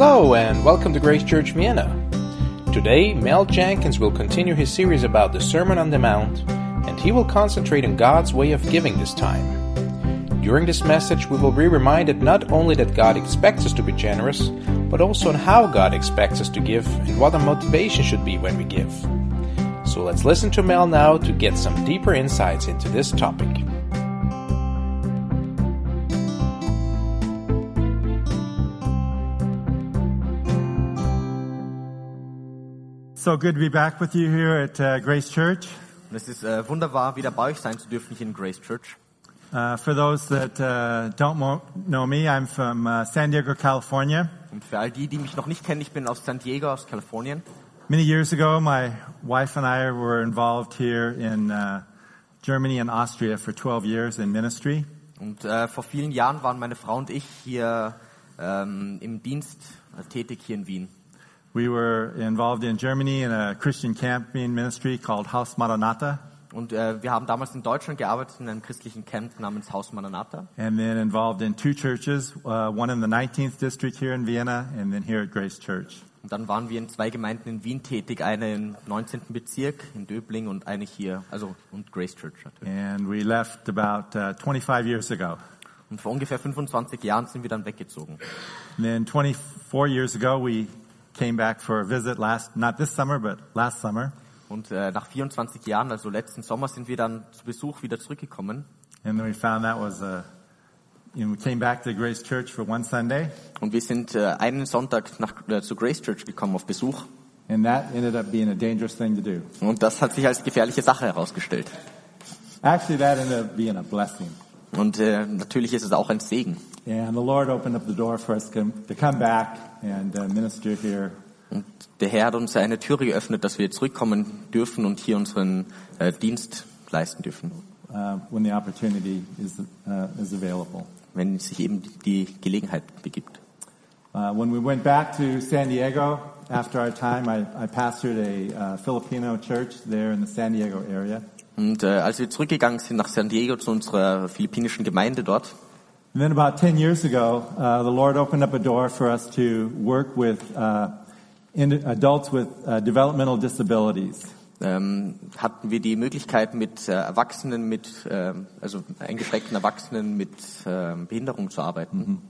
Hello and welcome to Grace Church Vienna. Today, Mel Jenkins will continue his series about the Sermon on the Mount, and he will concentrate on God's way of giving this time. During this message, we will be reminded not only that God expects us to be generous, but also on how God expects us to give and what our motivation should be when we give. So let's listen to Mel now to get some deeper insights into this topic. So good to be back with you here at uh, Grace Church. Und es ist äh, wunderbar, wieder bei euch sein zu dürfen hier in Grace Church. Uh, for those that uh, don't know me, I'm from uh, San Diego, California. Und für all die, die mich noch nicht kennen, ich bin aus San Diego, aus Kalifornien. Many years ago, my wife and I were involved here in uh, Germany and Austria for 12 years in ministry. Und äh, vor vielen Jahren waren meine Frau und ich hier ähm, im Dienst äh, tätig hier in Wien. We were involved in Germany in a Christian camping ministry called Haus Maranatha, Und äh, wir haben damals in Deutschland gearbeitet in einem christlichen Camp namens Haus Maranatha. and then involved in two churches, uh, one in the 19th district here in Vienna, and then here at Grace Church. Und dann waren wir in zwei Gemeinden in Wien tätig, eine im 19. Bezirk in Döbling und eine hier, also und Grace Church natürlich. And we left about uh, 25 years ago. Und vor ungefähr 25 Jahren sind wir dann weggezogen. And then 24 years ago, we came back for a visit last, not this summer, but last summer. Und äh, nach 24 Jahren, also letzten Sommer, sind wir dann zu Besuch wieder zurückgekommen. And then we found that was a, you know, we came back to Grace Church for one Sunday, Und wir sind äh, einen Sonntag nach, äh, zu Grace Church gekommen auf Besuch. and that ended up being a dangerous thing to do. Und das hat sich als gefährliche Sache herausgestellt. Actually, that ended up being a blessing. Und äh, natürlich ist es auch ein Segen. And the Lord opened up the door for us to come back and minister here. Und der Herr hat uns eine Türe geöffnet, dass wir zurückkommen dürfen und hier unseren äh, Dienst leisten dürfen, Uh, when the opportunity is, uh, is available. wenn sich eben die Gelegenheit begibt. Uh, when we went back to San Diego after our time, I, I pastored a uh, Filipino church there in the San Diego area. Und äh, als wir zurückgegangen sind nach San Diego zu unserer philippinischen Gemeinde dort, And then about 10 years ago, uh, the Lord opened up a door for us to work with uh, in, adults with uh, developmental disabilities. ähm, hatten wir die Möglichkeit mit äh, Erwachsenen mit ähm, also eingeschränkten Erwachsenen mit ähm, Behinderung zu arbeiten.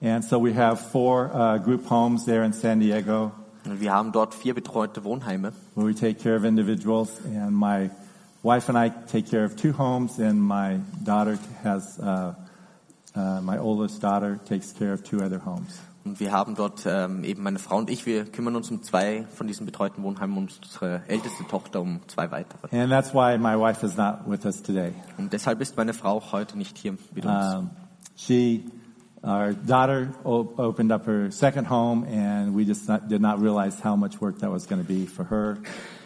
And so we have four uh, group homes there in San Diego wir haben dort vier betreute Wohnheime where we take care of individuals. And my wife and I take care of two homes, and my daughter has, uh, uh, my oldest daughter takes care of two other homes. und wir haben dort ähm, eben meine Frau und ich, wir kümmern uns um zwei von diesen betreuten Wohnheimen und unsere älteste Tochter um zwei weitere. And that's why my wife is not with us today. Und deshalb ist meine Frau heute nicht hier mit uns. Um, she, our daughter opened up her second home, and we just not, did not realize how much work that was going to be for her,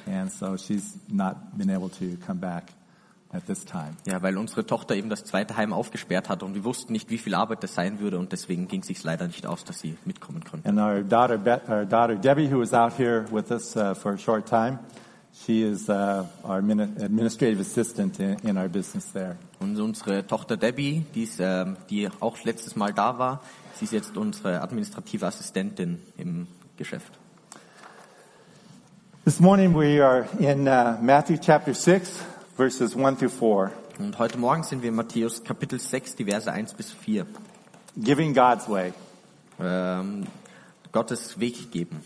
and so she's not been able to come back at this time. Ja, weil unsere Tochter eben das zweite Heim aufgesperrt hat und wir wussten nicht, wie viel Arbeit das sein würde und deswegen ging es sich leider nicht aus, dass sie mitkommen konnte. And our daughter, our daughter Debbie, who was out here with us uh, for a short time, she is uh, our mini- administrative assistant in, in our business there. Und unsere Tochter Debbie, die, ist, ähm, die auch letztes Mal da war, sie ist jetzt unsere administrative Assistentin im Geschäft. This morning we are in uh, Matthew chapter 6, verses 1 through 4, Und heute Morgen sind wir in Matthäus Kapitel 6, die Verse 1 bis 4. giving God's way. Ähm, Gottes Weg geben.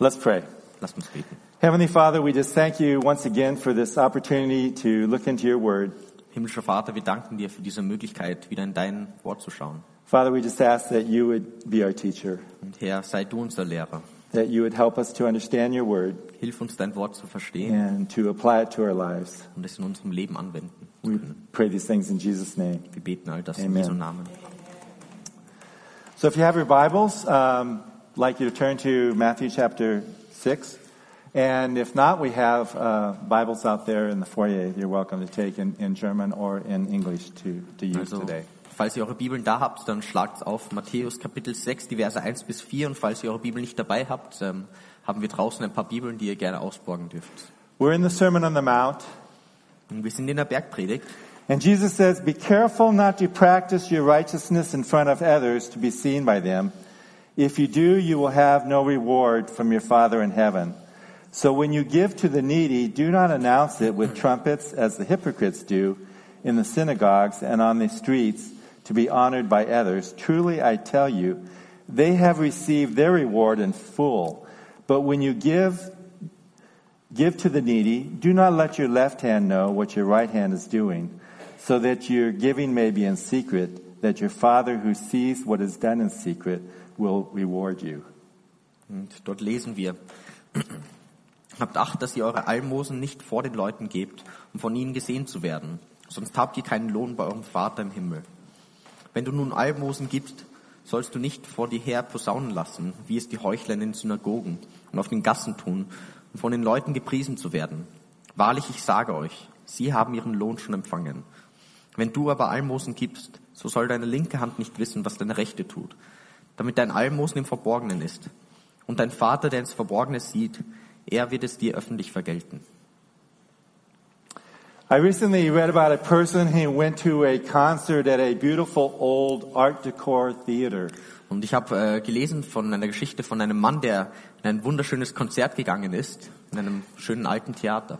Let's pray. Lasst uns beten. Heavenly Father, we just thank you once again for this opportunity to look into your word. Himmlischer Vater, wir danken dir für diese Möglichkeit, wieder in dein Wort zu schauen. Father, we just ask that you would be our teacher, Und Herr, sei du unser Lehrer. That you would help us to understand your word Hilf uns, dein Wort zu verstehen and to apply it to our lives. und es in unserem Leben anwenden We pray these things in Jesus' name. Wir beten all das in Amen. Jesu Namen. So if you have your Bibles, um, I'd like you to turn to Matthew chapter 6. And if not, we have uh, Bibles out there in the foyer you're welcome to take in, in German or in English to, to use Also, today. Falls ihr eure Bibeln da habt, dann schlagt auf Matthäus Kapitel 6, die Verse 1 bis 4. Und falls ihr eure Bibel nicht dabei habt, ähm, haben wir draußen ein paar Bibeln, die ihr gerne ausborgen dürft. We're in the Sermon on the Mount. Und wir sind in der Bergpredigt. And Jesus says, Be careful not to practice your righteousness in front of others to be seen by them. If you do, you will have no reward from your Father in heaven. So when you give to the needy, do not announce it with trumpets as the hypocrites do in the synagogues and on the streets to be honored by others. Truly, I tell you, they have received their reward in full. But when you give, give to the needy, do not let your left hand know what your right hand is doing, so that your giving may be in secret, that your Father who sees what is done in secret will reward you. Und dort lesen wir, Habt Acht, dass ihr eure Almosen nicht vor den Leuten gebt, um von ihnen gesehen zu werden, sonst habt ihr keinen Lohn bei eurem Vater im Himmel. Wenn du nun Almosen gibst, sollst du nicht vor dir her posaunen lassen, wie es die Heuchler in den Synagogen und auf den Gassen tun, um von den Leuten gepriesen zu werden. Wahrlich, ich sage euch, sie haben ihren Lohn schon empfangen. Wenn du aber Almosen gibst, so soll deine linke Hand nicht wissen, was deine rechte tut, damit dein Almosen im Verborgenen ist. Und dein Vater, der ins Verborgene sieht, er wird es dir öffentlich vergelten. I recently read about a person who went to a concert at a beautiful old Art Deco theater. Und ich habe äh, gelesen von einer Geschichte von einem Mann, der in ein wunderschönes Konzert gegangen ist, in einem schönen alten Theater.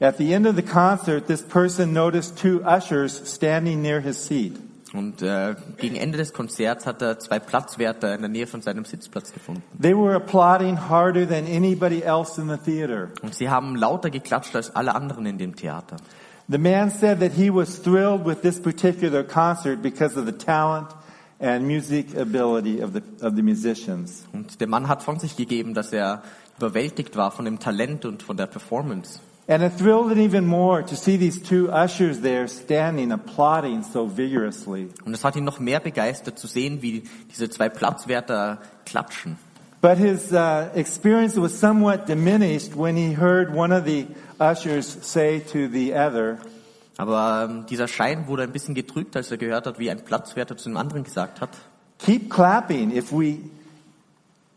At the end of the concert, this person noticed two ushers standing near his seat. Und äh, gegen Ende des Konzerts hat er zwei Platzwärter in der Nähe von seinem Sitzplatz gefunden. They were applauding harder than anybody else in the theater. Und sie haben lauter geklatscht als alle anderen in dem Theater. The man said that he was thrilled with this particular concert because of the talent and music ability of the, of the musicians. Und der Mann hat von sich gegeben, dass er überwältigt war von dem Talent und von der Performance. And it thrilled him even more to see these two ushers there standing, applauding so vigorously. Und es hat ihn noch mehr begeistert zu sehen, wie diese zwei Platzwärter klatschen. But his uh, experience was somewhat diminished when he heard one of the ushers say to the other, Aber ähm, dieser Schein wurde ein bisschen getrübt, als er gehört hat, wie ein Platzwärter zu dem anderen gesagt hat. Keep clapping. If we,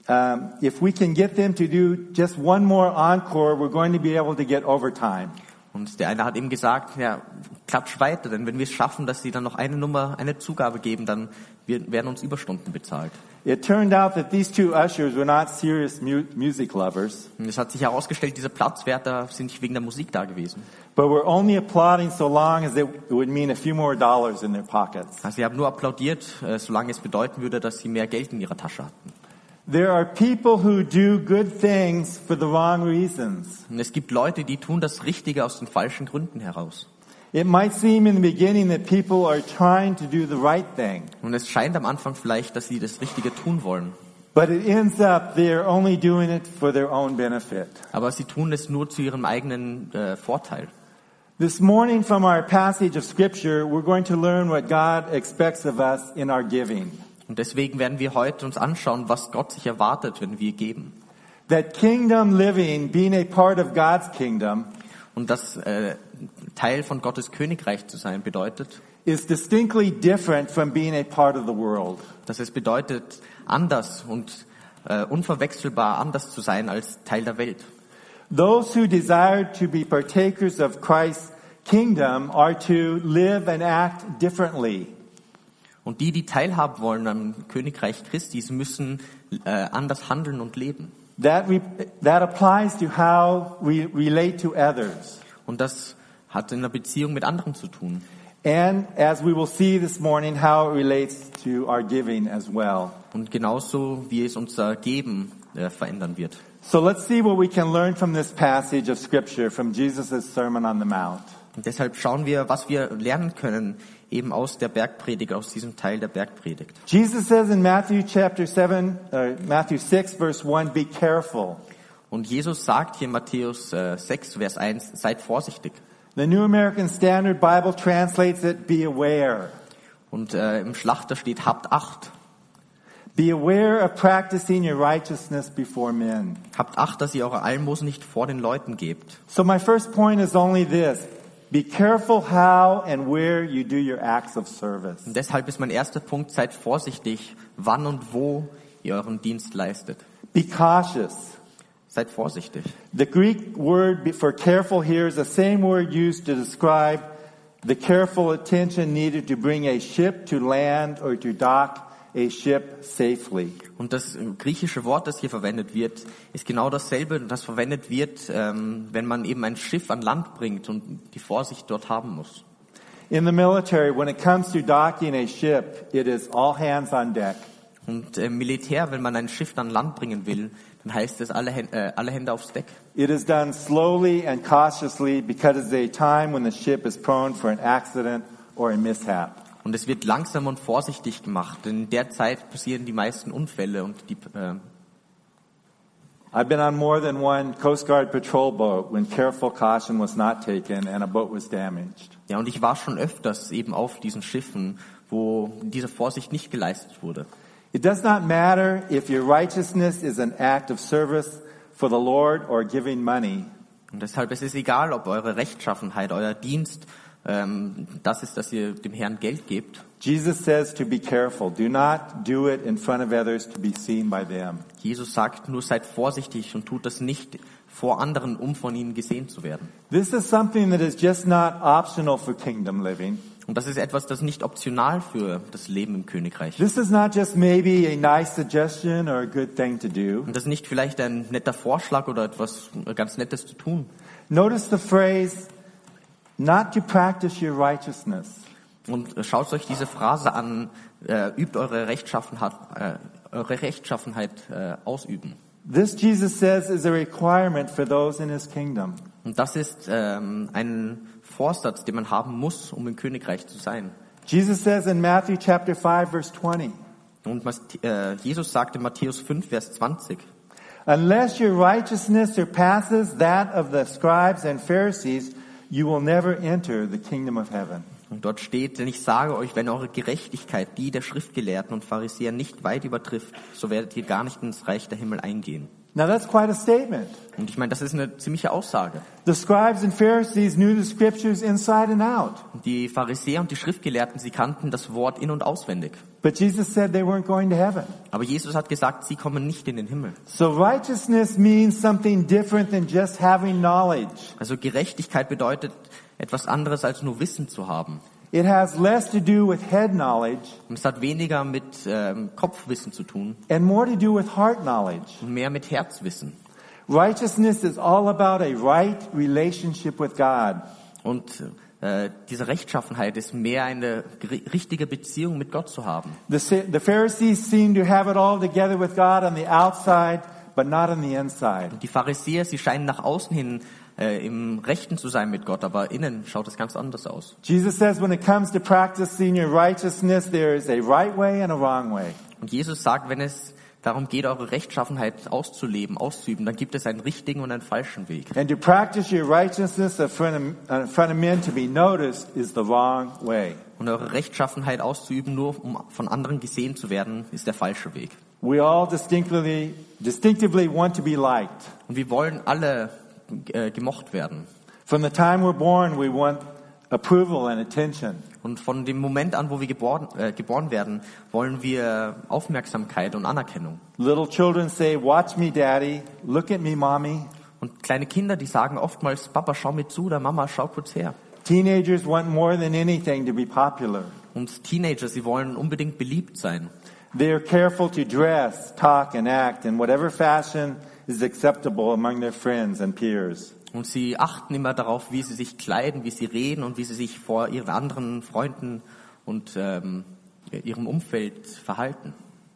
um, if we can get them to do just one more encore, we're going to be able to get overtime. Und der eine hat ihm gesagt, ja, klatsch weiter, denn wenn wir es schaffen, dass sie dann noch eine Nummer, eine Zugabe geben, dann werden uns Überstunden bezahlt. It turned out that these two ushers were not serious mu- music lovers, Und es hat sich herausgestellt, diese Platzwärter sind nicht wegen der Musik da gewesen. but were only applauding so long as it would mean a few more dollars in their pockets. Also sie haben nur applaudiert, äh, solange es bedeuten würde, dass sie mehr Geld in ihrer Tasche hatten. There are people who do good things for the wrong reasons. Und es gibt Leute, die tun das Richtige aus den falschen Gründen heraus. It might seem in the beginning that people are trying to do the right thing, Und es scheint am Anfang vielleicht, dass sie das Richtige tun wollen. but it ends up they are only doing it for their own benefit. Aber sie tun es nur zu ihrem eigenen äh, Vorteil. This morning from our passage of scripture, we're going to learn what God expects of us in our giving. Und deswegen werden wir heute uns anschauen, was Gott sich erwartet, wenn wir geben. That kingdom living, being a part of God's kingdom, Und das äh, Teil von Gottes Königreich zu sein bedeutet, is distinctly different from being a part of the world. dass es bedeutet, anders und äh, unverwechselbar anders zu sein als Teil der Welt. Those who desire to be partakers of Christ's kingdom are to live and act differently. Und die, die teilhaben wollen am Königreich Christi, müssen äh, anders handeln und leben. That, re- that applies to how we relate to others. Und das hat in einer Beziehung mit anderen zu tun. And as we will see this morning, how it relates to our giving as well. Und genauso wie es unser Geben äh, verändern wird. So let's see what we can learn from this passage of scripture from Jesus' Sermon on the Mount. Und deshalb schauen wir, was wir lernen können, eben aus der Bergpredigt, aus diesem Teil der Bergpredigt. Jesus says in Matthew chapter 7, uh, Matthew 6 verse 1, be careful. Und Jesus sagt hier in Matthäus äh, 6, Vers 1, seid vorsichtig. The New American Standard Bible translates it, be aware. Und äh, im Schlachter steht, habt Acht. Be aware of practicing your righteousness before men. Habt Acht, dass ihr eure Almosen nicht vor den Leuten gebt. So my first point is only this. Be careful how and where you do your acts of service. Und deshalb ist mein erster Punkt, seid vorsichtig, wann und wo ihr euren Dienst leistet. Be cautious. Seid vorsichtig. The Greek word for careful here is the same word used to describe the careful attention needed to bring a ship to land or to dock a ship safely. Und das griechische Wort, das hier verwendet wird, ist genau dasselbe, das verwendet wird, ähm, wenn man eben ein Schiff an Land bringt und die Vorsicht dort haben muss. In the military, when it comes to docking a ship, it is all hands on deck. Und im Militär, wenn man ein Schiff an Land bringen will, dann heißt es alle, Hände- äh, alle Hände aufs Deck. It is done slowly and cautiously because it's a time when the ship is prone for an accident or a mishap. Und es wird langsam und vorsichtig gemacht, denn in der Zeit passieren die meisten Unfälle und die, äh, I've been on more than one Coast Guard patrol boat when careful caution was not taken and a boat was damaged. ja, und ich war schon öfters eben auf diesen Schiffen, wo diese Vorsicht nicht geleistet wurde. It does not matter if your righteousness is an act of service for the Lord or giving money. Und deshalb ist es egal, ob eure Rechtschaffenheit, euer Dienst, ähm, das ist, dass ihr dem Herrn Geld gebt. Jesus says to be careful. Do not do it in front of others to be seen by them. Jesus sagt nur, seid vorsichtig und tut das nicht vor anderen, um von ihnen gesehen zu werden. This is something that is just not optional for kingdom living. Und das ist etwas, das nicht optional für das Leben im Königreich. This is not just maybe a nice suggestion or a good thing to do. Und das ist nicht vielleicht ein netter Vorschlag oder etwas ganz Nettes zu tun. Notice the phrase, not to practice your righteousness. Und schaut euch diese Phrase an, äh, übt eure Rechtschaffenheit, äh, eure Rechtschaffenheit äh, ausüben. This, Jesus says, is a requirement for those in his kingdom. Und das ist ähm, ein Vorsatz, den man haben muss, um im Königreich zu sein. Jesus says in Matthew chapter 5 verse 20, Und äh, Jesus sagt in Matthäus 5, Vers 20, Unless your righteousness surpasses that of the scribes and Pharisees, you will never enter the kingdom of heaven. und dort steht, denn ich sage euch, wenn eure Gerechtigkeit die der Schriftgelehrten und Pharisäer nicht weit übertrifft, so werdet ihr gar nicht ins Reich der Himmel eingehen. Now that's quite a statement. Und ich meine, das ist eine ziemliche Aussage. The scribes and Pharisees knew the scriptures inside and out. Die Pharisäer und die Schriftgelehrten, sie kannten das Wort in- und auswendig. But Jesus said they weren't going to heaven. Aber Jesus hat gesagt, sie kommen nicht in den Himmel. So righteousness means something different than just having knowledge. Also Gerechtigkeit bedeutet etwas anderes als nur Wissen zu haben. It has less to do with head knowledge Und es hat weniger mit ähm, Kopfwissen zu tun and more to do with heart knowledge. und mehr mit Herzwissen. Righteousness is all about a right relationship with God. Und äh, diese Rechtschaffenheit ist mehr eine richtige Beziehung mit Gott zu haben. The, the Pharisees seem to have it all together with God on the outside, but not on the inside. Die Pharisäer, sie scheinen nach außen hin äh, im Rechten zu sein mit Gott, aber innen schaut es ganz anders aus. Jesus says when it comes to practicing your righteousness, there is a right way and a wrong way. Und Jesus sagt, wenn es darum geht, eure Rechtschaffenheit auszuleben, auszuüben, dann gibt es einen richtigen und einen falschen Weg. And to practice your righteousness in front of, in front of men to be noticed is the wrong way. Und eure Rechtschaffenheit auszuüben, nur um von anderen gesehen zu werden, ist der falsche Weg. We all distinctly, distinctively want to be liked. Und wir wollen alle äh, gemocht werden. From the time we're born, we want approval and attention. Und von dem Moment an, wo wir geboren, äh, geboren werden, wollen wir Aufmerksamkeit und Anerkennung. Little children say, watch me, daddy. Look at me, mommy. Und kleine Kinder, die sagen oftmals, Papa, schau mir zu oder Mama, schau kurz her. Teenagers want more than anything to be popular. Und Teenager, sie wollen unbedingt beliebt sein. They are careful to dress, talk, and act in whatever fashion is acceptable among their friends and peers. Und sie achten immer darauf, wie sie sich kleiden, wie sie reden und wie sie sich vor ihren anderen Freunden und ähm, ihrem Umfeld verhalten.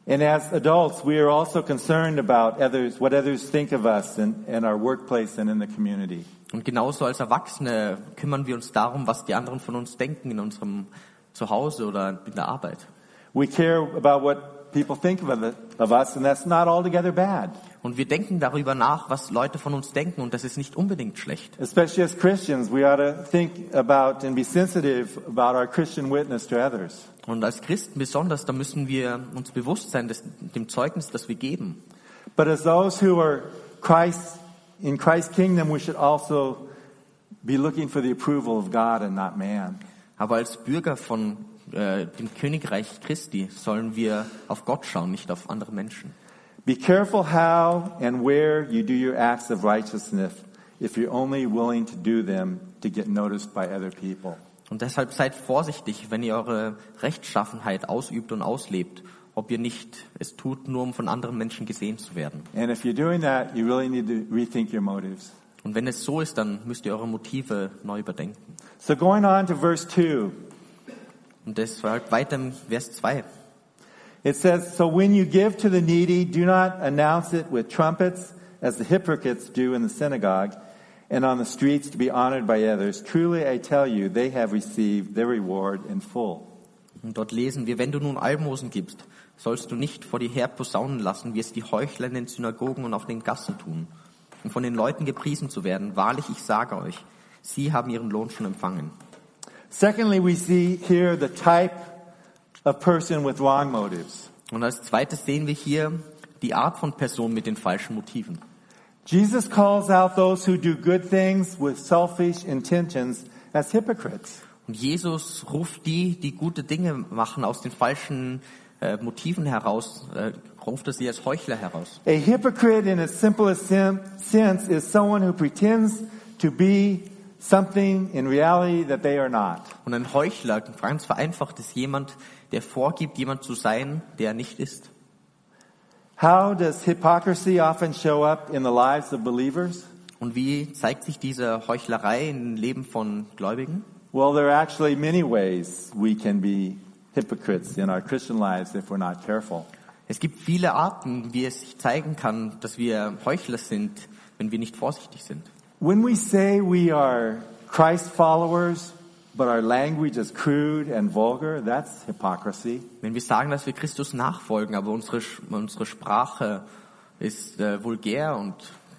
And as adults, we are also concerned about others, what others think of us in, in our workplace and in the community. Und genauso als Erwachsene kümmern wir uns darum, was die anderen von uns denken in unserem Zuhause oder in der Arbeit. We care about what people think of, us, and that's not altogether bad. Und wir denken darüber nach, was Leute von uns denken und das ist nicht unbedingt schlecht. Especially as Christians, we ought to think about and be sensitive about our Christian witness to others. Und als Christen besonders, da müssen wir uns bewusst sein, des, dem Zeugnis, das wir geben. But as those who are Christ in Christ's kingdom, we should also be looking for the approval of God and not man. Aber als Bürger von äh, dem Königreich Christi sollen wir auf Gott schauen, nicht auf andere Menschen. Be careful how and where you do your acts of righteousness if you're only willing to do them to get noticed by other people. Und deshalb seid vorsichtig, wenn ihr eure Rechtschaffenheit ausübt und auslebt, ob ihr nicht es tut, nur um von anderen Menschen gesehen zu werden. And if you're doing that, you really need to rethink your motives. Und wenn es so ist, dann müsst ihr eure Motive neu überdenken. So going on to verse 2, Und deshalb weiter im Vers 2. It says, So when you give to the needy, do not announce it with trumpets, as the hypocrites do in the synagogue and on the streets to be honored by others. Truly I tell you, they have received their reward in full. Und dort lesen wir, wenn du nun Almosen gibst, sollst du nicht vor dir her posaunen lassen, wie es die Heuchler in den Synagogen und auf den Gassen tun, um von den Leuten gepriesen zu werden. Wahrlich, ich sage euch, sie haben ihren Lohn schon empfangen. Secondly, we see here the type of person with wrong motives. Und als zweites sehen wir hier die Art von Person mit den falschen Motiven. Jesus calls out those who do good things with selfish intentions as hypocrites. Und Jesus ruft die, die gute Dinge machen, aus den falschen äh, Motiven heraus, äh, ruft er sie als Heuchler heraus. A hypocrite in its simplest sen- sense is someone who pretends to be something in reality that they are not. Und ein Heuchler, ganz vereinfacht, ist jemand, der vorgibt, jemand zu sein, der er nicht ist. How does hypocrisy often show up in the lives of believers? Und wie zeigt sich diese Heuchlerei im Leben von Gläubigen? Well, there are actually many ways we can be hypocrites in our Christian lives if we're not careful. Es gibt viele Arten, wie es sich zeigen kann, dass wir Heuchler sind, wenn wir nicht vorsichtig sind. When we say we are Christ followers, but our language is crude and vulgar, that's hypocrisy. Wenn wir sagen, dass wir Christus nachfolgen, aber unsere, unsere Sprache ist äh, vulgär und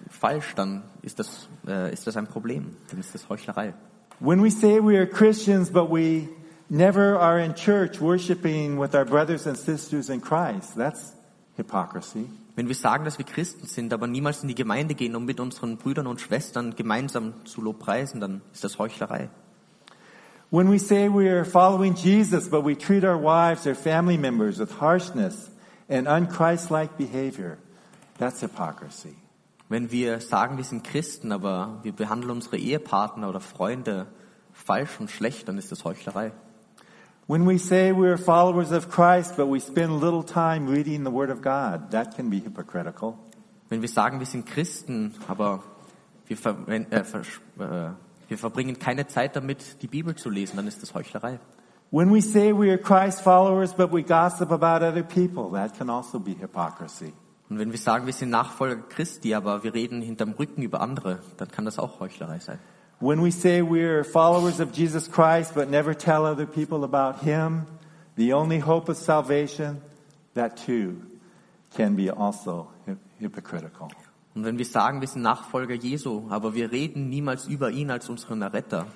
falsch, dann ist das, äh, ist das ein Problem. Dann ist das Heuchlerei. When we say we are Christians, but we never are in church worshiping with our brothers and sisters in Christ, that's hypocrisy. Wenn wir sagen, dass wir Christen sind, aber niemals in die Gemeinde gehen, um mit unseren Brüdern und Schwestern gemeinsam zu Lobpreisen, dann ist das Heuchlerei. When we say we are following Jesus, but we treat our wives or family members with harshness and unchristlike behavior, that's hypocrisy. Wenn wir sagen, wir sind Christen, aber wir behandeln unsere Ehepartner oder Freunde falsch und schlecht, dann ist das Heuchlerei. When we say we are followers of Christ, but we spend little time reading the Word of God, that can be hypocritical. Wenn wir sagen, wir sind Christen, aber wir, verwen- äh, äh, wir verbringen keine Zeit damit, die Bibel zu lesen, dann ist das Heuchlerei. When we say we are Christ followers, but we gossip about other people, that can also be hypocrisy. Und wenn wir sagen, wir sind Nachfolger Christi, aber wir reden hinterm Rücken über andere, dann kann das auch Heuchlerei sein. When we say we are followers of Jesus Christ, but never tell other people about Him, the only hope of salvation, that too can be also hy- hypocritical. Und wenn wir sagen, wir sind Nachfolger Jesu, aber wir reden niemals über ihn als unseren Erretter,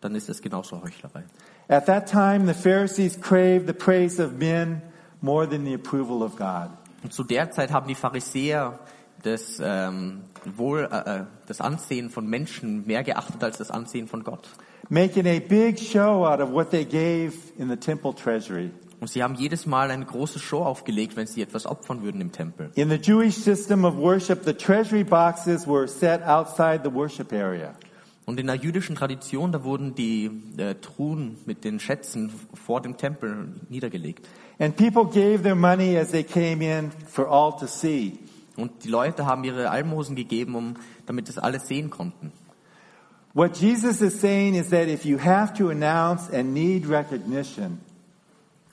dann ist es genauso Heuchlerei. At that time, the Pharisees craved the praise of men more than the approval of God. Und zu der Zeit haben die Pharisäer das, ähm, Wohl, äh, äh, das Ansehen von Menschen mehr geachtet als das Ansehen von Gott. making a big show out of what they gave in the temple treasury. Und sie haben jedes Mal eine große Show aufgelegt, wenn sie etwas opfern würden im Tempel. In the Jewish system of worship, the treasury boxes were set outside the worship area. Und in der jüdischen Tradition, da wurden die äh, Truhen mit den Schätzen vor dem Tempel niedergelegt. And people gave their money as they came in for all to see. Und die Leute haben ihre Almosen gegeben, um, damit das alle sehen konnten. What Jesus is saying is that if you have to announce and need recognition,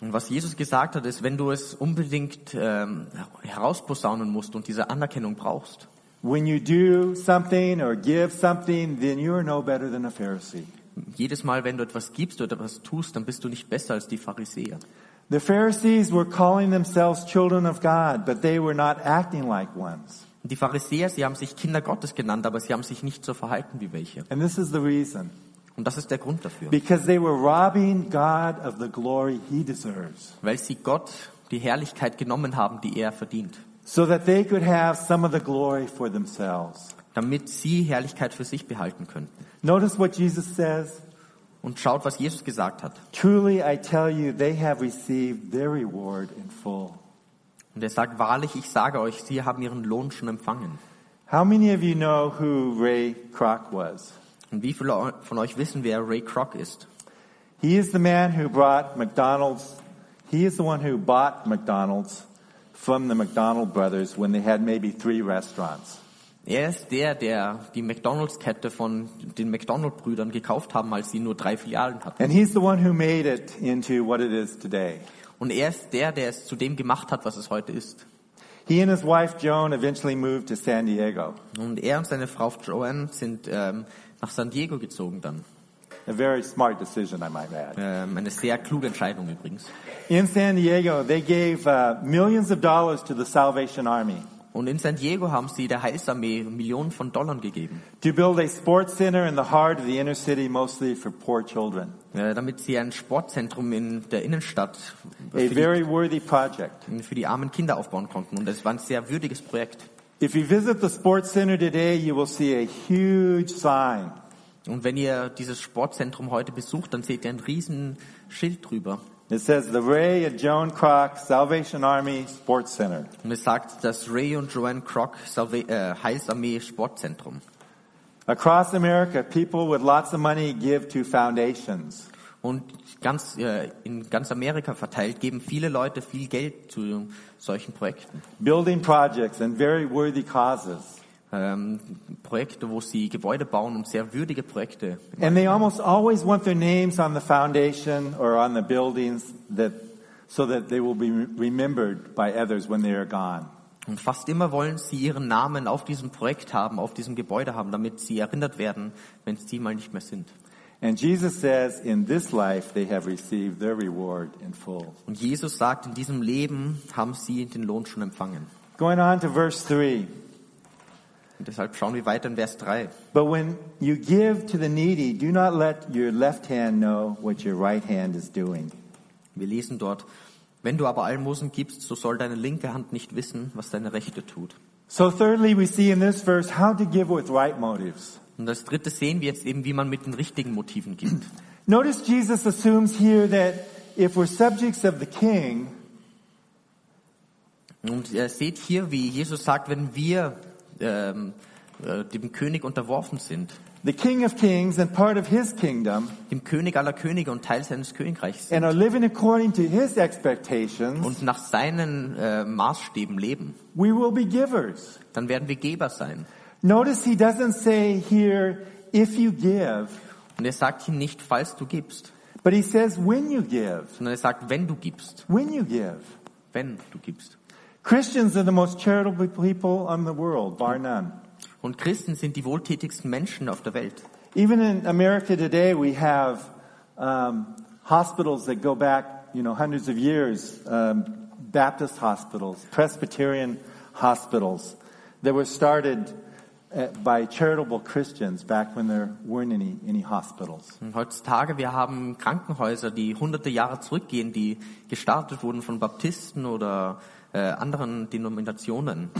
Und was Jesus gesagt hat, ist, wenn du es unbedingt ähm, herausposaunen musst und diese Anerkennung brauchst, when you do something or give something, then you are no better than a Pharisee. jedes Mal, wenn du etwas gibst oder etwas tust, dann bist du nicht besser als die Pharisäer. The Pharisees were calling themselves children of God, but they were not acting like ones. Die Pharisäer, sie haben sich Kinder Gottes genannt, aber sie haben sich nicht so verhalten wie welche. And this is the reason. Und das ist der Grund dafür. Because they were robbing God of the glory he deserves. Weil sie Gott die Herrlichkeit genommen haben, die er verdient. So that they could have some of the glory for themselves. Damit sie Herrlichkeit für sich behalten könnten. Notice what Jesus says. Und schaut, was Jesus gesagt hat. Truly I tell you, they have received their reward in full. Und er sagt, wahrlich, ich sage euch, sie haben ihren Lohn schon empfangen. How many of you know who Ray Kroc was? Und wie viele von euch wissen, wer Ray Kroc ist? He is the man who brought McDonald's. He is the one who bought McDonald's from the McDonald brothers when they had maybe three restaurants. Er ist der, der die McDonalds-Kette von den McDonald-Brüdern gekauft haben, als sie nur drei Filialen hatten. And he's the one who made it into what it is today. Und er ist der, der es zu dem gemacht hat, was es heute ist. He and his wife Joan eventually moved to San Diego. Und er und seine Frau Joanne sind ähm, nach San Diego gezogen dann. A very smart decision, I might add. Ähm, eine sehr kluge Entscheidung übrigens. In San Diego, they gave uh, millions of dollars to the Salvation Army Und in San Diego haben sie der Heilsarmee Millionen von Dollar gegeben, to build a sports center in the heart of the inner city, mostly for poor children. äh, damit sie ein Sportzentrum in der Innenstadt A die, very worthy project. für die armen Kinder aufbauen konnten. Und es war ein sehr würdiges Projekt. If you visit the sports center today, you will see a huge sign. Und wenn ihr dieses Sportzentrum heute besucht, dann seht ihr ein riesen Schild drüber. It says the Ray and Joan Kroc Salvation Army Sports Center. Und es sagt das Ray und Joanne Kroc Salva äh, Heilsarmee Sportzentrum. Across America, people with lots of money give to foundations. Und ganz, äh, in ganz Amerika verteilt geben viele Leute viel Geld zu solchen Projekten. building projects and very worthy causes. Ähm, Projekte, wo sie Gebäude bauen und sehr würdige Projekte. And they almost always want their names on the foundation or on the buildings that, so that they will be remembered by others when they are gone. Und fast immer wollen sie ihren Namen auf diesem Projekt haben, auf diesem Gebäude haben, damit sie erinnert werden, wenn sie mal nicht mehr sind. And Jesus says, in this life they have received their reward in full. Und Jesus sagt, in diesem Leben haben sie den Lohn schon empfangen. Going on to verse 3. Und deshalb schauen wir weiter in Vers 3. But when you give to the needy, do not let your left hand know what your right hand is doing. Wir lesen dort, wenn du aber Almosen gibst, so soll deine linke Hand nicht wissen, was deine rechte tut. So thirdly, we see in this verse how to give with right motives. Und als drittes sehen wir jetzt eben, wie man mit den richtigen Motiven gibt. Notice Jesus assumes here that if we're subjects of the king, Und ihr seht hier, wie Jesus sagt, wenn wir ähm, äh, dem König unterworfen sind, the king of kings and part of his kingdom, dem König aller Könige und Teil seines Königreichs sind and are living according to his expectations, und nach seinen äh, Maßstäben leben, we will be givers. dann werden wir Geber sein. Notice he doesn't say here, if you give, Und er sagt hier nicht, falls du gibst, but he says when you give. sondern er sagt, wenn du gibst, When you give. wenn du gibst. Christians are the most charitable people on the world, bar none. Und Christen sind die wohltätigsten Menschen auf der Welt. Even in America today, we have um, hospitals that go back, you know, hundreds of years. Um, Baptist hospitals, Presbyterian hospitals, that were started Uh, by charitable Christians back when there weren't any any hospitals. Heutzutage, wir haben Krankenhäuser, die hunderte Jahre zurückgehen, die gestartet wurden von Baptisten oder äh, anderen Denominationen.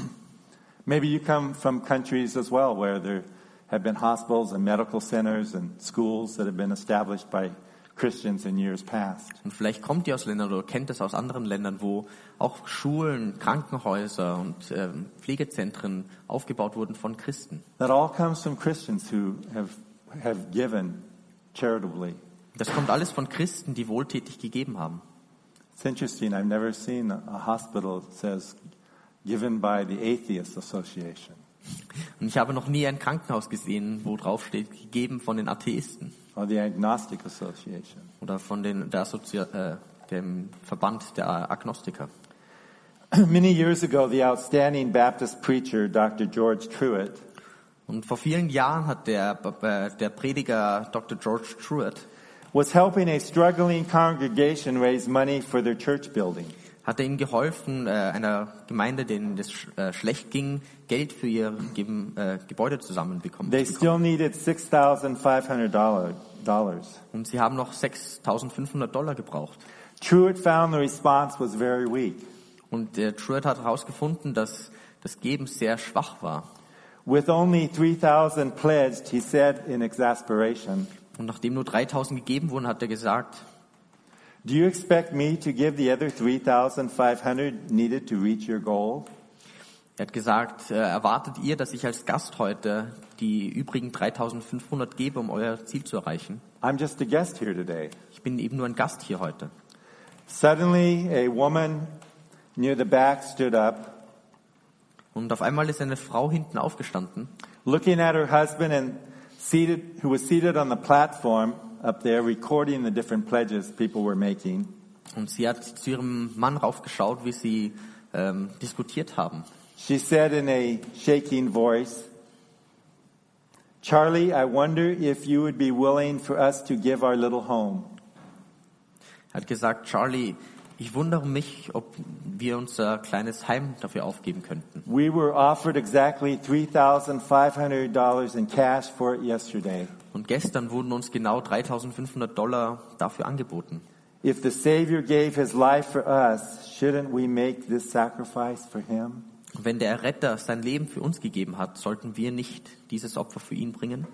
Maybe you come from countries as well where there have been hospitals and medical centers and schools that have been established by Christians in years past. Und vielleicht kommt ihr aus Ländern oder kennt es aus anderen Ländern, wo auch Schulen, Krankenhäuser und ähm, Pflegezentren aufgebaut wurden von Christen. That all comes from Christians who have have given charitably. Das kommt alles von Christen, die wohltätig gegeben haben. It's interesting. I've never seen a hospital that says given by the Atheist Association Und ich habe noch nie ein Krankenhaus gesehen, wo drauf steht, gegeben von den Atheisten or the Agnostic Association. oder von den, der Assozi äh, dem Verband der Agnostiker. Many years ago, the outstanding Baptist preacher, Dr. George Truett, Und vor vielen Jahren hat der, äh, der Prediger Dr. George Truett was helping a struggling congregation raise money for their church building. Hat er ihnen geholfen, äh, einer Gemeinde, denen es sch äh, schlecht ging, Geld für ihr äh, Gebäude zusammenbekommen. They still needed $6,500. dollars. Und sie haben noch 6.500 Dollar gebraucht. Truett found the response was very weak. Und der Truett hat herausgefunden, dass das Geben sehr schwach war. With only 3,000 pledged, he said in exasperation, Und nachdem nur 3.000 gegeben wurden, hat er gesagt, Do you expect me to give the other 3,500 needed to reach your goal? er hat gesagt, äh, erwartet ihr, dass ich als Gast heute die übrigen 3.500 gebe, um euer Ziel zu erreichen? I'm just a guest here today. Ich bin eben nur ein Gast hier heute. Suddenly, a woman near the back stood up, Und auf einmal ist eine Frau hinten aufgestanden, looking at her husband and seated, who was seated on the platform up there, recording the different pledges people were making. und sie hat zu ihrem Mann raufgeschaut, wie sie ähm, diskutiert haben. She said in a shaking voice, Charlie, I wonder if you would be willing for us to give our little home. Hat gesagt, Charlie, ich wundere mich, ob wir unser kleines Heim dafür aufgeben könnten. We were offered exactly $3,500 in cash for it yesterday. Und gestern wurden uns genau 3500 Dollar dafür angeboten. If the Savior gave his life for us, shouldn't we make this sacrifice for him? Wenn der Retter sein Leben für uns gegeben hat, sollten wir nicht dieses Opfer für ihn bringen?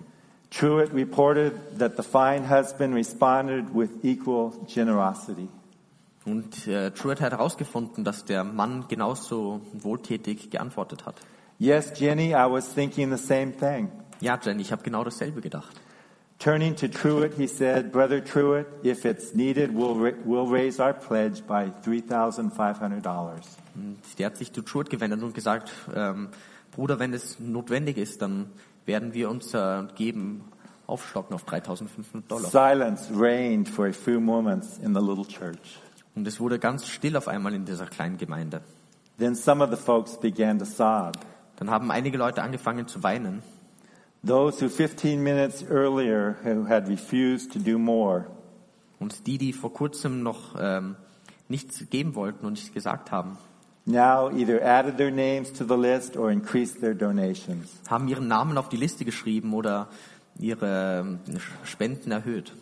Truett reported that the fine husband responded with equal generosity. Und äh, Truett hat herausgefunden, dass der Mann genauso wohltätig geantwortet hat. Yes, Jenny, I was thinking the same thing. Ja, Jenny, ich habe genau dasselbe gedacht. Turning to Truett, he said, Brother Truett, if it's needed, we'll, we'll raise our pledge by $3,500. Und der hat sich zu Truett gewendet und gesagt, ähm, Bruder, wenn es notwendig ist, dann werden wir unser Geben aufstocken auf 3500 Dollar. Silence reigned for a few moments in the little church. Und es wurde ganz still auf einmal in dieser kleinen Gemeinde. Then some of the folks began to sob. Dann haben einige Leute angefangen zu weinen. Those who 15 minutes earlier who had refused to do more Und die, die vor kurzem noch ähm, nichts geben wollten und nichts gesagt haben, now either added their names to the list or increased their donations. haben ihren Namen auf die Liste geschrieben oder ihre ähm, Spenden erhöht.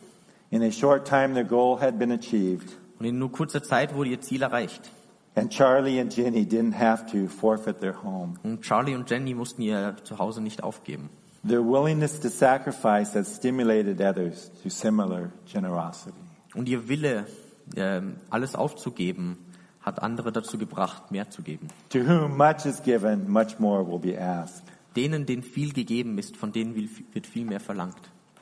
In a short time, their goal had been achieved, Und in nur kurzer Zeit wurde ihr Ziel erreicht. and Charlie and Jenny didn't have to forfeit their home. Und Charlie und Jenny mussten ihr Zuhause nicht aufgeben. Their willingness to sacrifice has stimulated others to similar generosity. Und ihr Wille, ähm, alles aufzugeben, hat andere dazu gebracht, mehr zu geben. To whom much is given, much more will be asked. Denen, denen viel gegeben ist, von denen wird viel mehr verlangt.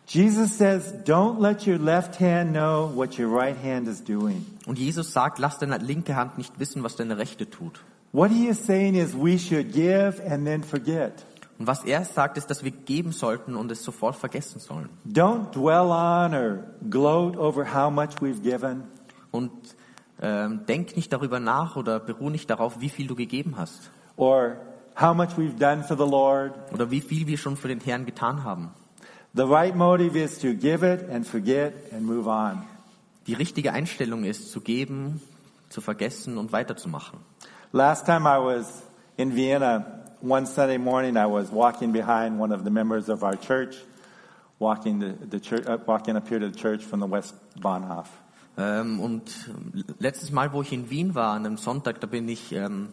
Jesus says, Don't let your left hand know what your right hand is doing. Und Jesus sagt, lass deine linke Hand nicht wissen, was deine rechte tut. What he is saying is we should give and then forget. Und was er sagt, ist, dass wir geben sollten und es sofort vergessen sollen. Don't dwell on or gloat over how much we've given. Und ähm, denk nicht darüber nach oder beruh nicht darauf, wie viel du gegeben hast or how much we've done for the Lord. oder wie viel wir schon für den Herrn getan haben. The right motive is to give it and forget and move on. Die richtige Einstellung ist, zu geben, zu vergessen und weiterzumachen. Last time I was in Vienna, one Sunday morning, I was walking behind one of the members of our church, walking the, the church, uh, walking up here to the church from the West Bahnhof. Ähm, und letztes Mal, wo ich in Wien war, an einem Sonntag, da bin ich ähm,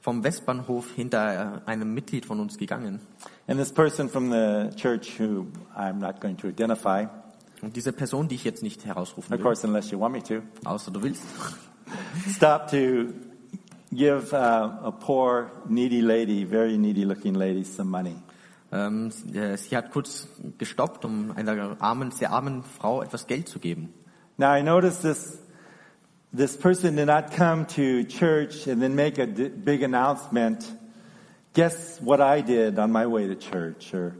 vom Westbahnhof hinter einem Mitglied von uns gegangen. And this person from the church, who I'm not going to identify, Und diese Person, die ich jetzt nicht herausrufen of will, course, unless you want me to, außer du willst, stopped to give uh, a poor, needy lady, very needy looking lady, some money. ähm, äh, sie hat kurz gestoppt, um einer armen, sehr armen Frau etwas Geld zu geben. Now I noticed this, this person did not come to church and then make a big announcement. Guess what I did on my way to church? Or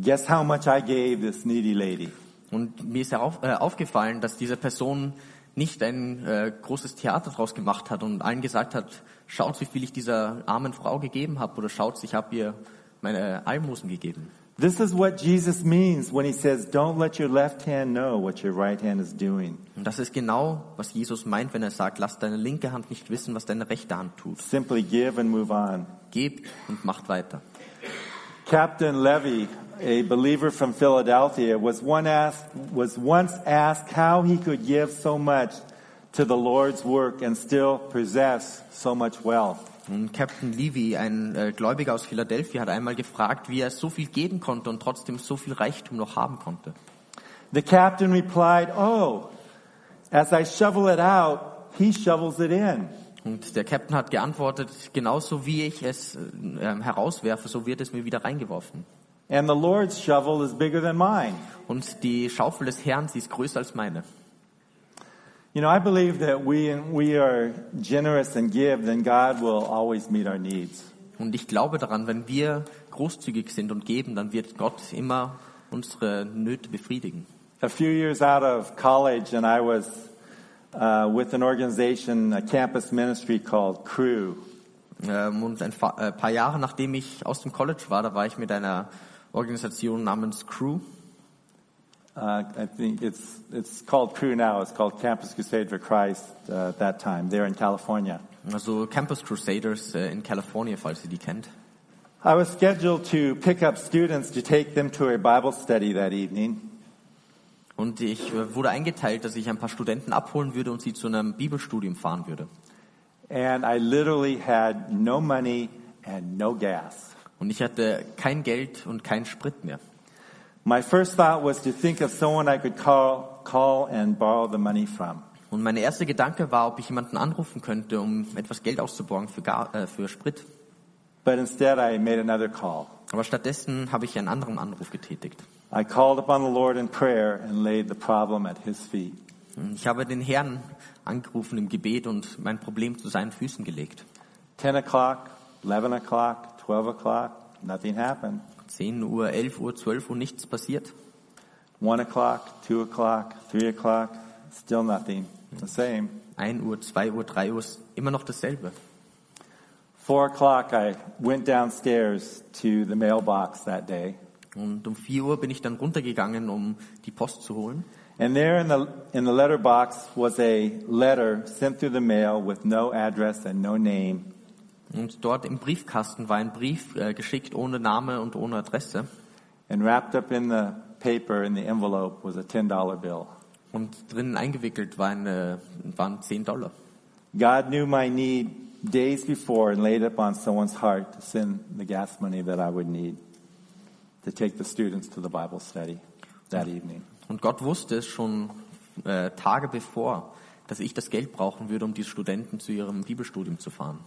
guess how much I gave this needy lady? Und mir ist herauf, äh, aufgefallen, dass diese Person nicht ein äh, großes Theater draus gemacht hat und allen gesagt hat, schaut, wie viel ich dieser armen Frau gegeben habe oder schaut, ich habe ihr meine Almosen gegeben. This is what Jesus means when he says, don't let your left hand know what your right hand is doing. Und das ist genau, was Jesus meint, wenn er sagt, lass deine linke Hand nicht wissen, was deine rechte Hand tut. Simply give and move on. Gebt und macht weiter. Captain Levy, a believer from Philadelphia, was, one asked, was once asked how he could give so much to the Lord's work and still possess so much wealth. Und Captain Levy, ein äh, Gläubiger aus Philadelphia, hat einmal gefragt, wie er so viel geben konnte und trotzdem so viel Reichtum noch haben konnte. The captain replied, Oh, as I shovel it out, he shovels it in. Und der Captain hat geantwortet, genauso wie ich es äh, ähm, herauswerfe, so wird es mir wieder reingeworfen. And the Lord's shovel is bigger than mine. Und die Schaufel des Herrn, sie ist größer als meine. You know, I believe that we we are generous and give, then God will always meet our needs. Und ich glaube daran, wenn wir großzügig sind und geben, dann wird Gott immer unsere Nöte befriedigen. A few years out of college, and I was uh, with an organization, a campus ministry called Crew. Ähm, und ein äh, paar Jahre nachdem ich aus dem College war, da war ich mit einer Organisation namens Crew. Uh, I think it's it's called Crew now. It's called Campus Crusade for Christ. Uh, at that time, they're in California. Also Campus Crusaders äh, in California, falls ihr die kennt. I was scheduled to pick up students to take them to a Bible study that evening. Und ich äh, wurde eingeteilt, dass ich ein paar Studenten abholen würde und sie zu einem Bibelstudium fahren würde. And I literally had no money and no gas. Und ich hatte kein Geld und keinen Sprit mehr. My first thought was to think of someone I could call, call and borrow the money from. Und mein erster Gedanke war, ob ich jemanden anrufen könnte, um etwas Geld auszuborgen für, Gar, äh, für Sprit. But instead, I made another call. Aber stattdessen habe ich einen anderen Anruf getätigt. I called upon the Lord in prayer and laid the problem at His feet. Und Ich habe den Herrn angerufen im Gebet und mein Problem zu seinen Füßen gelegt. 10 o'clock, 11 o'clock, 12 o'clock, nothing happened. 10 Uhr, 11 Uhr, 12 Uhr, nichts passiert. 1 o'clock, 2 o'clock, 3 o'clock, still nothing. The same. 1 Uhr, 2 Uhr, 3 Uhr, immer noch dasselbe. 4 o'clock, I went downstairs to the mailbox that day. Und um 4 Uhr bin ich dann runtergegangen, um die Post zu holen. And there in the, in the letterbox was a letter sent through the mail with no address and no name. Und dort im Briefkasten war ein Brief äh, geschickt ohne Name und ohne Adresse. And wrapped up in the paper in the envelope was a $10 bill. Und drinnen eingewickelt waren, äh, waren 10 Dollar. God knew my need days before and laid upon someone's heart to send the gas money that I would need to take the students to the Bible study that evening. Und Gott wusste es schon äh, Tage bevor, dass ich das Geld brauchen würde, um die Studenten zu ihrem Bibelstudium zu fahren.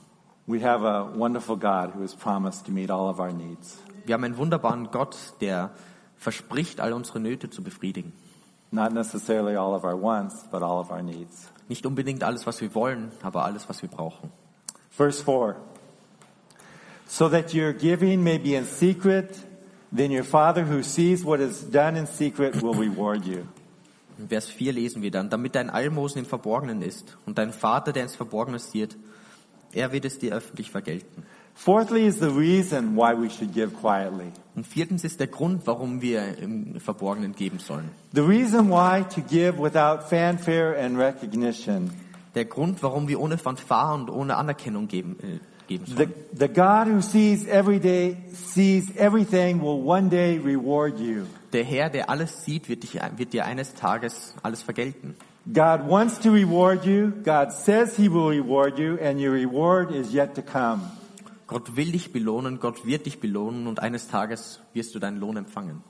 We have a wonderful God who has promised to meet all of our needs. Wir haben einen wunderbaren Gott, der verspricht, all unsere Nöte zu befriedigen. Not necessarily all of our wants, but all of our needs. Nicht unbedingt alles, was wir wollen, aber alles, was wir brauchen. Verse 4 So that your giving may be in secret, then your Father who sees what is done in secret will reward you. In Vers 4 lesen wir dann, damit dein Almosen im Verborgenen ist und dein Vater, der ins Verborgene sieht, er wird es dir öffentlich vergelten. Fourthly is the reason why we should give quietly. Und viertens ist der Grund, warum wir im Verborgenen geben sollen. The reason why to give without fanfare and recognition. Der Grund, warum wir ohne Fanfare und ohne Anerkennung geben, äh, geben The, sollen. the God who sees every day, sees everything will one day reward you. Der Herr, der alles sieht, wird, dich, wird dir eines Tages alles vergelten. God wants to reward you. God says he will reward you and your reward is yet to come. Gott will dich belohnen, Gott wird dich belohnen und eines Tages wirst du deinen Lohn empfangen.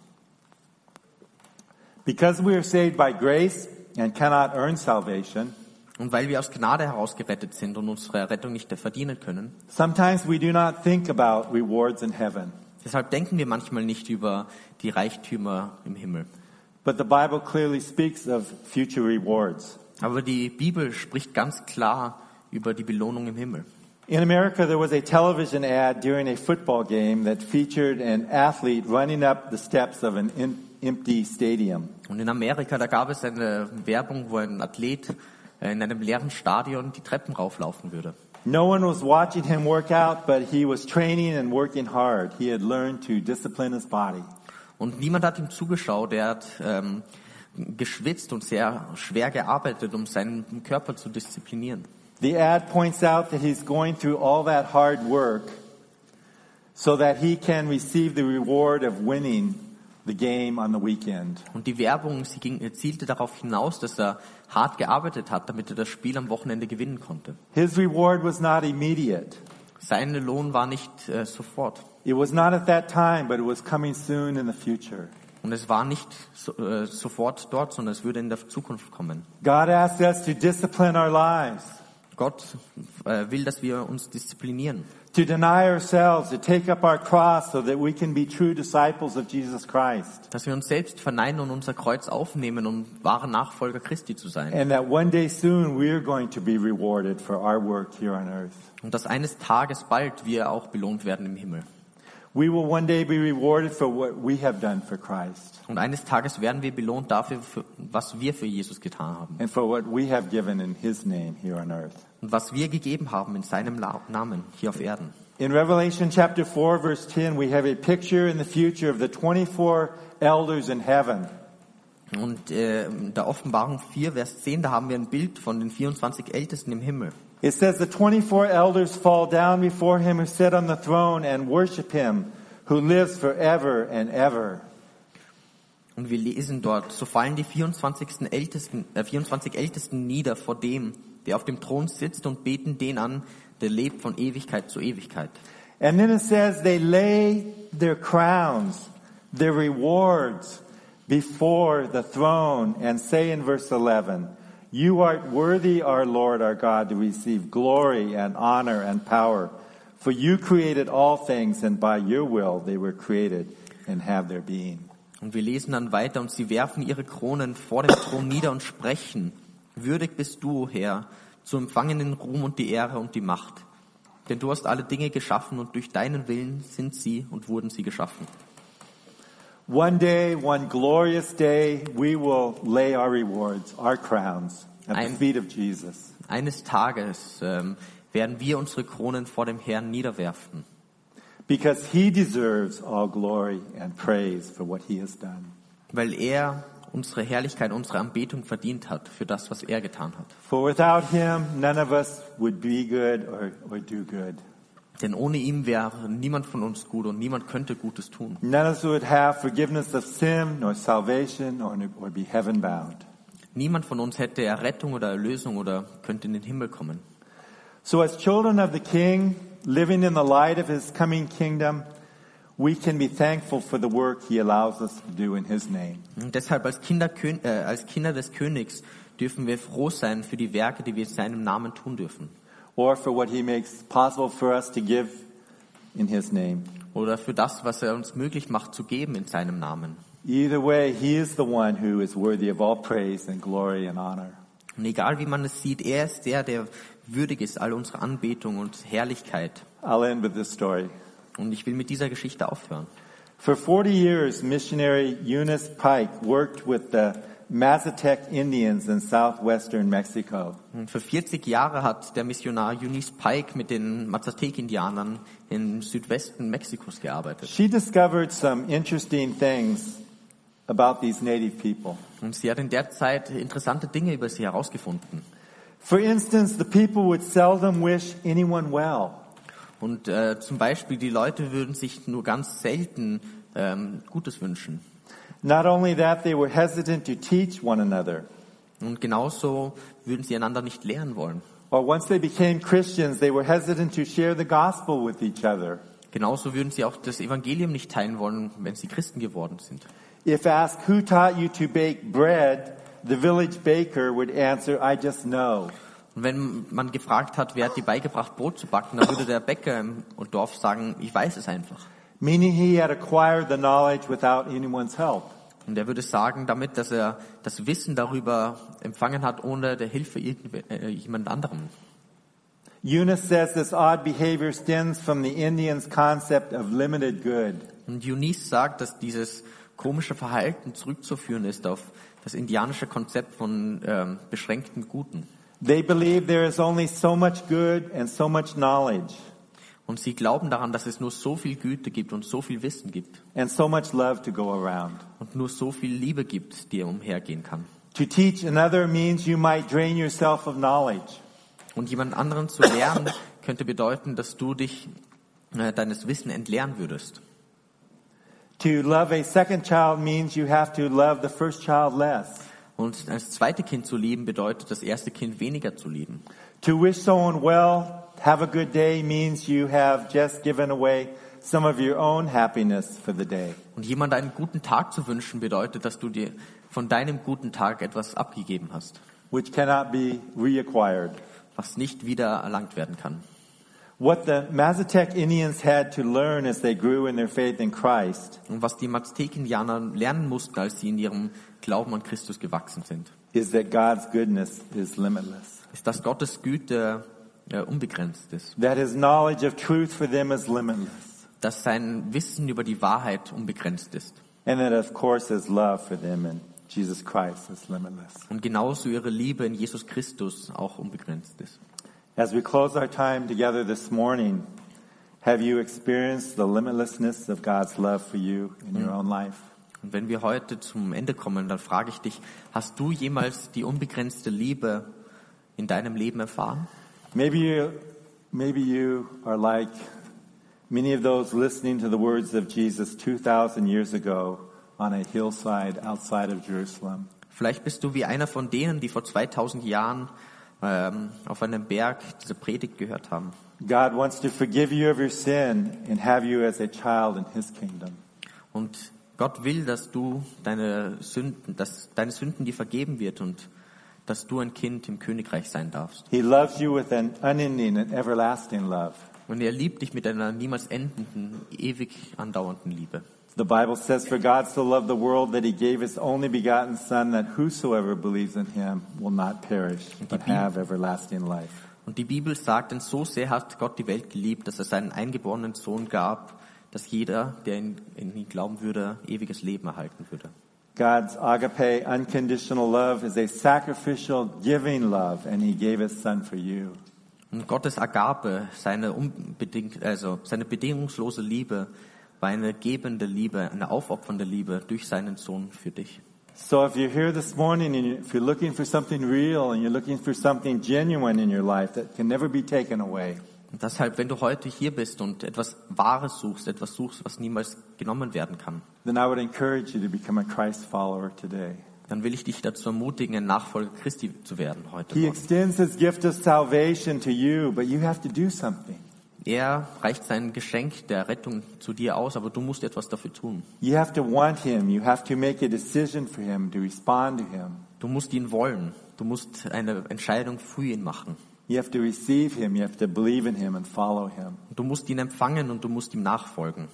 Because we are saved by grace and cannot earn salvation, Und weil wir aus Gnade heraus gerettet sind und unsere Rettung nicht verdienen können, sometimes we do not think about rewards in heaven. deshalb denken wir manchmal nicht über die Reichtümer im Himmel. But the Bible clearly speaks of future rewards. Aber die Bibel spricht ganz klar über die Belohnung im Himmel. In America, there was a television ad during a football game that featured an athlete running up the steps of an em- empty stadium. Und in Amerika, da gab es eine Werbung, wo ein Athlet äh, in einem leeren Stadion die Treppen rauflaufen würde. No one was watching him work out, but he was training and working hard. He had learned to discipline his body. Und niemand hat ihm zugeschaut. Er hat ähm, geschwitzt und sehr schwer gearbeitet, um seinen Körper zu disziplinieren. The ad points out that he's going through all that hard work so that he can receive the reward of winning the game on the weekend. Und die Werbung, sie ging, zielte darauf hinaus, dass er hart gearbeitet hat, damit er das Spiel am Wochenende gewinnen konnte. His reward was not immediate. Sein Lohn war nicht äh, sofort. It was not at that time, but it was coming soon in the future. Und es war nicht so, äh, sofort dort, sondern es würde in der Zukunft kommen. God asks us to discipline our lives. Gott äh, will, dass wir uns disziplinieren. To deny ourselves, to take up our cross so that we can be true disciples of Jesus Christ. Dass wir uns selbst verneinen und unser Kreuz aufnehmen, um wahre Nachfolger Christi zu sein. And that one day soon we are going to be rewarded for our work here on earth. Und dass eines Tages bald wir auch belohnt werden im Himmel. We will one day be rewarded for what we have done for Christ Und eines Tages werden wir belohnt dafür, für, was wir für Jesus getan haben. and for what we have given in His name here on earth. Und was wir gegeben haben in seinem Namen hier auf Erden. In Revelation chapter 4 verse 10, we have a picture in the future of the 24 elders in heaven. Und äh, in der Offenbarung 4, Vers 10, da haben wir ein Bild von den 24 Ältesten im Himmel. It says the 24 elders fall down before him who sat on the throne and worship him who lives forever and ever. Und wir lesen dort, so fallen die 24. Ältesten, äh, 24 Ältesten nieder vor dem, der auf dem Thron sitzt und beten den an, der lebt von Ewigkeit zu Ewigkeit. And then it says they lay their crowns, their rewards before the throne and say in verse 11, You art worthy, our Lord, our God, to receive glory and honor and power. For you created all things and by your will they were created and have their being. Und wir lesen dann weiter, und sie werfen ihre Kronen vor dem Thron nieder und sprechen, würdig bist du, Herr, zu empfangen den Ruhm und die Ehre und die Macht. Denn du hast alle Dinge geschaffen und durch deinen Willen sind sie und wurden sie geschaffen. One day, one glorious day, we will lay our rewards, our crowns at the Ein- feet of Jesus. Eines Tages ähm, werden wir unsere Kronen vor dem Herrn niederwerfen, Because he deserves all glory and praise for what he has done. weil er unsere Herrlichkeit, unsere Anbetung verdient hat für das, was er getan hat. For without him, none of us would be good or, or do good. Denn ohne ihn wäre niemand von uns gut und niemand könnte Gutes tun. None of us would have forgiveness of sin, nor salvation, or, or be heaven bound. Niemand von uns hätte Errettung oder Erlösung oder könnte in den Himmel kommen. So, as children of the King, living in the light of his coming kingdom, we can be thankful for the work he allows us to do in his name. Und deshalb als Kinder, äh, als Kinder des Königs dürfen wir froh sein für die Werke, die wir in seinem Namen tun dürfen. or for what he makes possible for us to give in his name. Oder für das, was er uns möglich macht zu geben in seinem Namen. Either way, he is the one who is worthy of all praise and glory and honor. Und egal wie man es sieht, er ist der, der würdig ist, all unsere Anbetung und Herrlichkeit. I'll end with this story. Und ich will mit dieser Geschichte aufhören. For 40 years, missionary Eunice Pike worked with the Mazatec Indians in southwestern Mexico. Und für 40 Jahre hat der Missionar Eunice Pike mit den Mazatec-Indianern im Südwesten Mexikos gearbeitet. She discovered some interesting things about these native people. Und sie hat in der Zeit interessante Dinge über sie herausgefunden. For instance, the people would seldom wish anyone well. Und äh, zum Beispiel die Leute würden sich nur ganz selten ähm, Gutes wünschen. Not only that, they were hesitant to teach one another. Und genauso würden sie einander nicht lehren wollen. Or once they became Christians, they were hesitant to share the gospel with each other. Genauso würden sie auch das Evangelium nicht teilen wollen, wenn sie Christen geworden sind. If asked who taught you to bake bread, the village baker would answer, I just know. Und wenn man gefragt hat, wer hat dir beigebracht, Brot zu backen, dann würde der Bäcker im Dorf sagen, ich weiß es einfach. Meaning he had acquired the knowledge without anyone's help. Und er würde sagen damit, dass er das Wissen darüber empfangen hat, ohne der Hilfe äh, jemand anderem. Eunice says this odd behavior stems from the Indians' concept of limited good. Und Eunice sagt, dass dieses komische Verhalten zurückzuführen ist auf das indianische Konzept von ähm, beschränkten Guten. They believe there is only so much good and so much knowledge Und sie glauben daran, dass es nur so viel Güte gibt und so viel Wissen gibt and so much love to go around. und nur so viel Liebe gibt, die umhergehen kann. To teach another means you might drain yourself of knowledge. Und jemand anderen zu lernen, könnte bedeuten, dass du dich äh, deines Wissen entleeren würdest. To love a second child means you have to love the first child less. Und das zweite Kind zu lieben bedeutet, das erste Kind weniger zu lieben. To wish someone well, have a good day means you have just given away some of your own happiness for the day. Und jemand einen guten Tag zu wünschen bedeutet, dass du dir von deinem guten Tag etwas abgegeben hast. which cannot be reacquired. was nicht wieder erlangt werden kann. What the Mazatec Indians had to learn as they grew in their faith in Christ Und was die Mazteken-Indianer lernen mussten, als sie in ihrem Glauben an Christus gewachsen sind, is that God's goodness is limitless. ist, dass Gottes Güte äh, unbegrenzt ist. That his knowledge of truth for them is limitless. Dass sein Wissen über die Wahrheit unbegrenzt ist. And that of course his love for them in Jesus Christ is limitless. Und genauso ihre Liebe in Jesus Christus auch unbegrenzt ist. As we close our time together this morning, have you experienced the limitlessness of God's love for you in your own life? Und wenn wir heute zum Ende kommen, dann frage ich dich, hast du jemals die unbegrenzte Liebe in deinem Leben erfahren? Maybe you, maybe you are like many of those listening to the words of Jesus 2,000 years ago on a hillside outside of Jerusalem. Vielleicht bist du wie einer von denen, die vor 2000 Jahren ähm, auf einem Berg diese Predigt gehört haben. God wants to forgive you of your sin and have you as a child in His kingdom. Und Gott will, dass du deine Sünden, dass deine Sünden dir vergeben wird und dass du ein Kind im Königreich sein darfst. He loves you with an unending and everlasting love. Und er liebt dich mit einer niemals endenden, ewig andauernden Liebe. The Bible says, For God so loved the world that He gave His only begotten Son, that whosoever believes in Him will not perish, but have everlasting life. Und die Bibel sagt, denn so sehr hat Gott die Welt geliebt, dass er seinen eingeborenen Sohn gab, dass jeder, der in, in ihn glauben würde, ewiges Leben erhalten würde. God's agape, unconditional love is a sacrificial, giving love, and He gave His Son for you. Und Gottes Agape, seine, unbedingt, also seine bedingungslose Liebe, war eine gebende Liebe, eine aufopfernde Liebe durch seinen Sohn für dich. So if you're here this morning and if you're looking for something real and you're looking for something genuine in your life that can never be taken away, Und deshalb, wenn du heute hier bist und etwas Wahres suchst, etwas suchst, was niemals genommen werden kann, then I would encourage you to become a Christ follower today. dann will ich dich dazu ermutigen, ein Nachfolger Christi zu werden heute. He extends His gift of salvation to you, but you have to do something. Er reicht sein Geschenk der Rettung zu dir aus, aber du musst etwas dafür tun. You have to want Him. You have to make a decision for Him, to respond to Him. Du musst ihn wollen. Du musst eine Entscheidung für ihn machen. You have to receive Him. You have to believe in Him and follow Him. Du musst ihn empfangen und du musst ihm nachfolgen.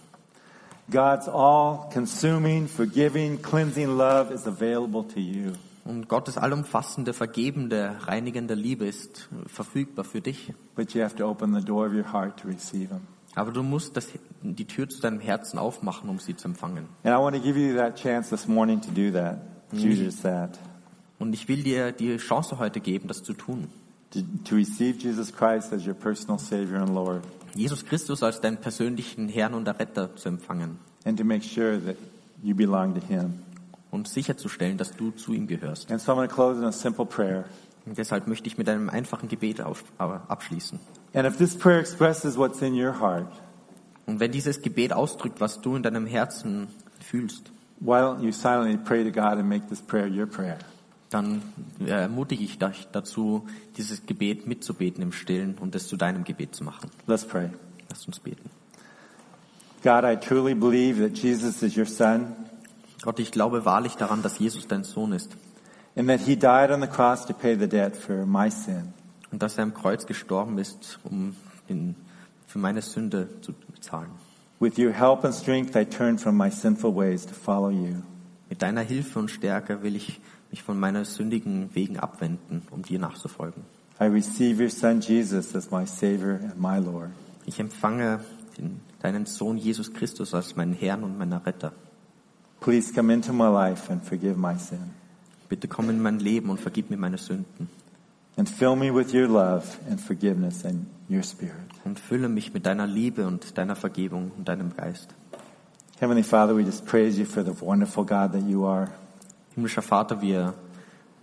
God's all consuming, forgiving, cleansing love is available to you. Und Gottes allumfassende, vergebende, reinigende Liebe ist verfügbar für dich. But you have to open the door of your heart to receive Him. Aber du musst das, die Tür zu deinem Herzen aufmachen, um sie zu empfangen. And I want to give you that chance this morning to do that. To do just that. Und ich will dir die Chance heute geben, das zu tun. To, to receive Jesus Christ as your personal Savior and Lord. Jesus Christus als deinen persönlichen Herrn und Erretter zu empfangen And to make sure that you belong to Him. Und sicherzustellen, dass du zu ihm gehörst. And so I'm going to close in a simple prayer. Und deshalb möchte ich mit einem einfachen Gebet auf, abschließen. And if this prayer expresses what's in your heart, Und wenn dieses Gebet ausdrückt, was du in deinem Herzen fühlst, why don't you silently pray to God and make this prayer your prayer? dann äh, ermutige ich dich dazu, dieses Gebet mitzubeten im Stillen und es zu deinem Gebet zu machen. Let's pray. Lass uns beten. God, I truly believe that Jesus is your Son Gott, ich glaube wahrlich daran, dass Jesus dein Sohn ist and that He died on the cross to pay the debt for my sin. und dass er am Kreuz gestorben ist, um den, für meine Sünde zu bezahlen. With your help and strength, I turn from my sinful ways to follow you. Mit deiner Hilfe und Stärke will ich mich von meinen sündigen Wegen abwenden, um dir nachzufolgen. I receive your Son Jesus as my Savior and my Lord. Ich empfange den, deinen Sohn Jesus Christus als meinen Herrn und meinen Retter. Please come into my life and forgive my sin. Bitte komm in mein Leben und vergib mir meine Sünden And fill me with your love and forgiveness and your Spirit. und fülle mich mit deiner Liebe und deiner Vergebung und deinem Geist. Heavenly Father, we just praise you for the wonderful God that you are. Himmlischer Vater, wir,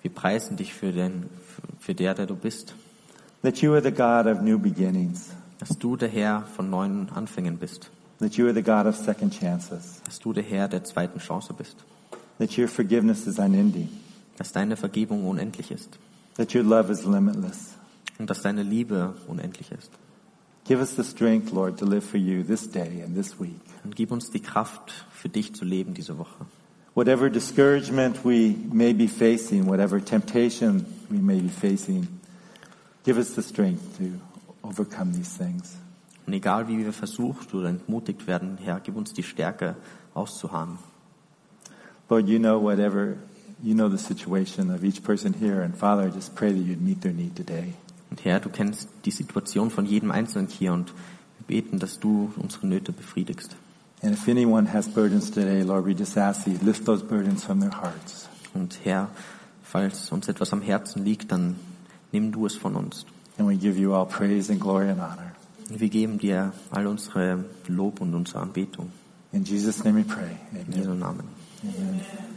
wir preisen dich für, den, für der, der du bist, That you are the God of new beginnings. dass du der Herr von neuen Anfängen bist, That you are the God of second chances. dass du der Herr der zweiten Chance bist, That your forgiveness is unending. dass deine Vergebung unendlich ist That your love is limitless. und dass deine Liebe unendlich ist. Give us the strength, Lord, to live for you this day and this week. Und gib uns die Kraft, für dich zu leben diese Woche. Whatever discouragement we may be facing, whatever temptation we may be facing, Give us the strength to overcome these things. Und egal wie wir versucht oder entmutigt werden, Herr, gib uns die Stärke auszuharren. Lord, you know whatever, you know the situation of each person here. And Father, I just pray that you'd meet their need today. Und Herr, du kennst die Situation von jedem Einzelnen hier und wir beten, dass du unsere Nöte befriedigst. And if anyone has burdens today, Lord, we just ask that you lift those burdens from their hearts. Und Herr, falls uns etwas am Herzen liegt, dann nimm du es von uns. And we give you all praise and glory and honor. Wir geben dir all unsere Lob und unsere Anbetung. In Jesus' name we pray. In Amen. Jesu Namen. Amen.